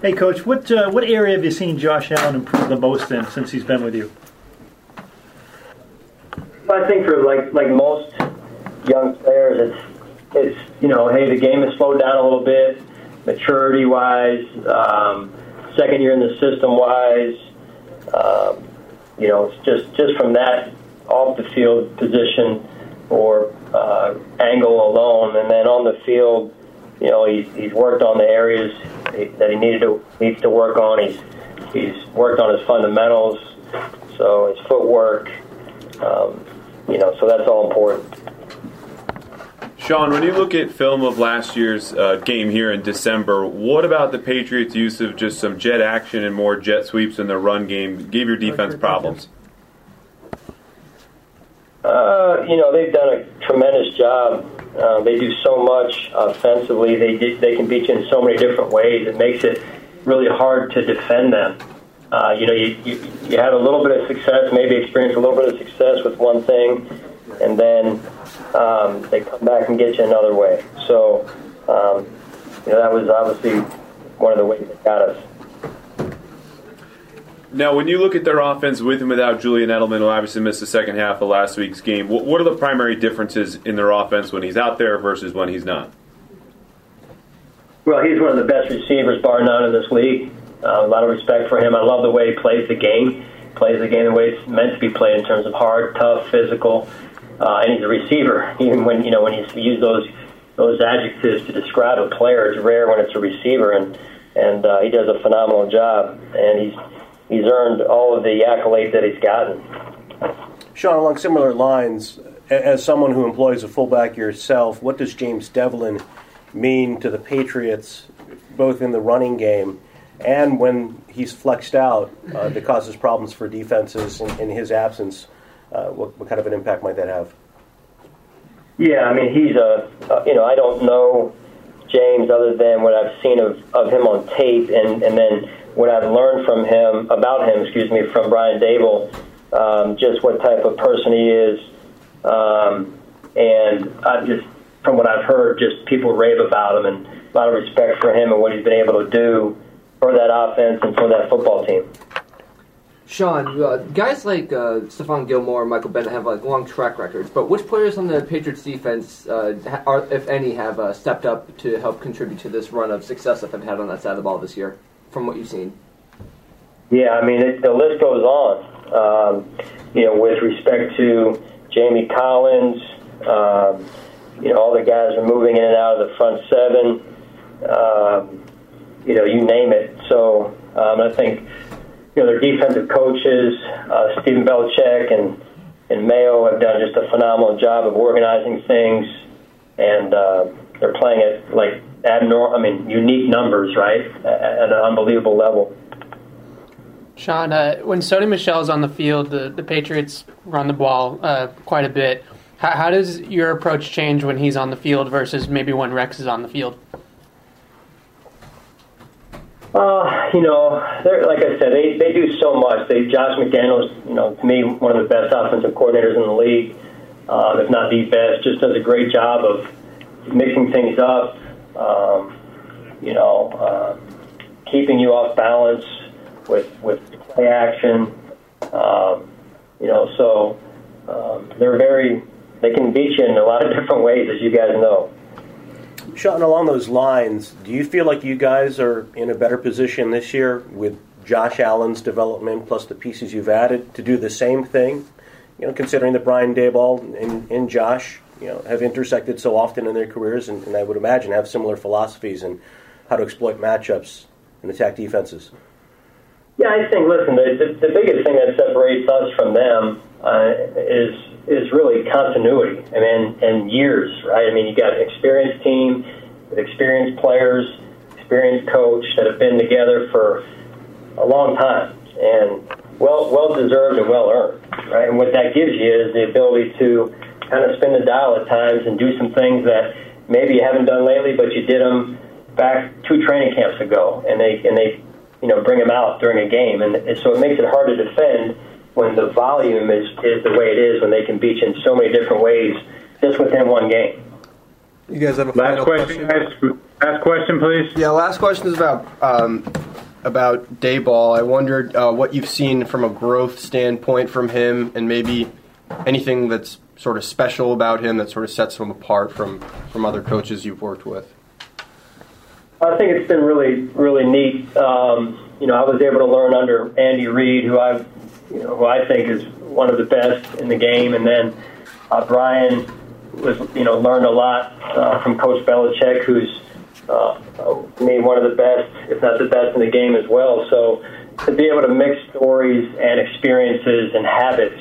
Hey, Coach, what uh, what area have you seen Josh Allen improve the most in since he's been with you? I think for like like most young players, it's it's you know, hey, the game has slowed down a little bit, maturity wise, um, second year in the system wise. Um, you know, it's just just from that off the field position or uh, angle alone, and then on the field, you know, he's he's worked on the areas that he needed to needs to work on. He's he's worked on his fundamentals, so his footwork. Um, you know, so that's all important. Sean, when you look at film of last year's uh, game here in December, what about the Patriots' use of just some jet action and more jet sweeps in their run game gave your defense problems? Uh, you know, they've done a tremendous job. Uh, they do so much offensively. They they can beat you in so many different ways. It makes it really hard to defend them. Uh, you know, you, you you have a little bit of success, maybe experience a little bit of success with one thing, and then um, they come back and get you another way. So, um, you know, that was obviously one of the ways that got us. Now, when you look at their offense with and without Julian Edelman, who obviously missed the second half of last week's game, what, are the primary differences in their offense when he's out there versus when he's not? Well, he's one of the best receivers, bar none, in this league. Uh, a lot of respect for him. I love the way he plays the game. Plays the game the way it's meant to be played in terms of hard, tough, physical uh, and he's a receiver. Even when you know when you use those those adjectives to describe a player, it's rare when it's a receiver, and and uh, he does a phenomenal job, and he's he's earned all of the accolades that he's gotten. Sean, along similar lines, as someone who employs a fullback yourself, what does James Develin mean to the Patriots, both in the running game and when he's flexed out uh, that causes problems for defenses in, in his absence? Uh, what, what kind of an impact might that have? Yeah, I mean, he's a, uh, you know, I don't know James other than what I've seen of, of him on tape and, and then what I've learned from him, about him, excuse me, from Brian Daboll, um, just what type of person he is. Um, and I just, from what I've heard, just people rave about him and a lot of respect for him and what he's been able to do for that offense and for that football team. Sean, uh, guys like uh, Stephon Gilmore and Michael Bennett have like long track records, but which players on the Patriots defense, uh, are, if any, have uh, stepped up to help contribute to this run of success that they've had on that side of the ball this year, from what you've seen? Yeah, I mean, it, the list goes on. Um, you know, with respect to Jamie Collins, um, you know, all the guys are moving in and out of the front seven. Um, you know, you name it. So um, I think you know, their defensive coaches, uh, Stephen Belichick and, and Mayo have done just a phenomenal job of organizing things, and uh, they're playing it like abnormal, I mean, unique numbers, right, at, an unbelievable level. Sean, uh, when Sony Michel's on the field, the, the Patriots run the ball uh, quite a bit. How, how does your approach change when he's on the field versus maybe when Rex is on the field? Uh, you know, they're, like I said, they, they do so much. They Josh McDaniels, you know, to me, one of the best offensive coordinators in the league, uh, if not the best. Just does a great job of mixing things up. Um, you know, uh, keeping you off balance with with play action. Um, you know, so um, they're very. They can beat you in a lot of different ways, as you guys know. Sean, along those lines, do you feel like you guys are in a better position this year with Josh Allen's development plus the pieces you've added to do the same thing? You know, considering that Brian Daboll and, and Josh, you know, have intersected so often in their careers, and, and I would imagine have similar philosophies and how to exploit matchups and attack defenses. Yeah, I think. Listen, the, the, the biggest thing that separates us from them uh, is is really continuity. I mean, and years, right? I mean, you got an experienced team, with experienced players, experienced coach that have been together for a long time, and well well deserved and well earned, right? And what that gives you is the ability to kind of spin the dial at times and do some things that maybe you haven't done lately, but you did them back two training camps ago, and they and they you know bring them out during a game, and, and so it makes it hard to defend when the volume is, is the way it is, when they can beat you in so many different ways just within one game. You guys have a last question, question, guys. Last question, please. Yeah, last question is about um, about Daboll. I wondered uh, what you've seen from a growth standpoint from him, and maybe anything that's sort of special about him that sort of sets him apart from from other coaches you've worked with. I think it's been really, really neat. Um, you know, I was able to learn under Andy Reid, who I, you know, who I think is one of the best in the game, and then uh, Brian was, you know, learned a lot uh, from Coach Belichick, who's uh, one of the best, if not the best in the game as well. So to be able to mix stories and experiences and habits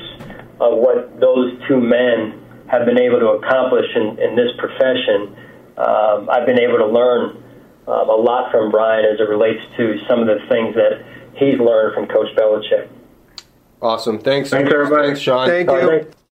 of what those two men have been able to accomplish in, in this profession, um, I've been able to learn um, a lot from Brian as it relates to some of the things that he's learned from Coach Belichick. Awesome. Thanks. Thanks, everybody. Thanks, Sean. Thank Uh, you. thank-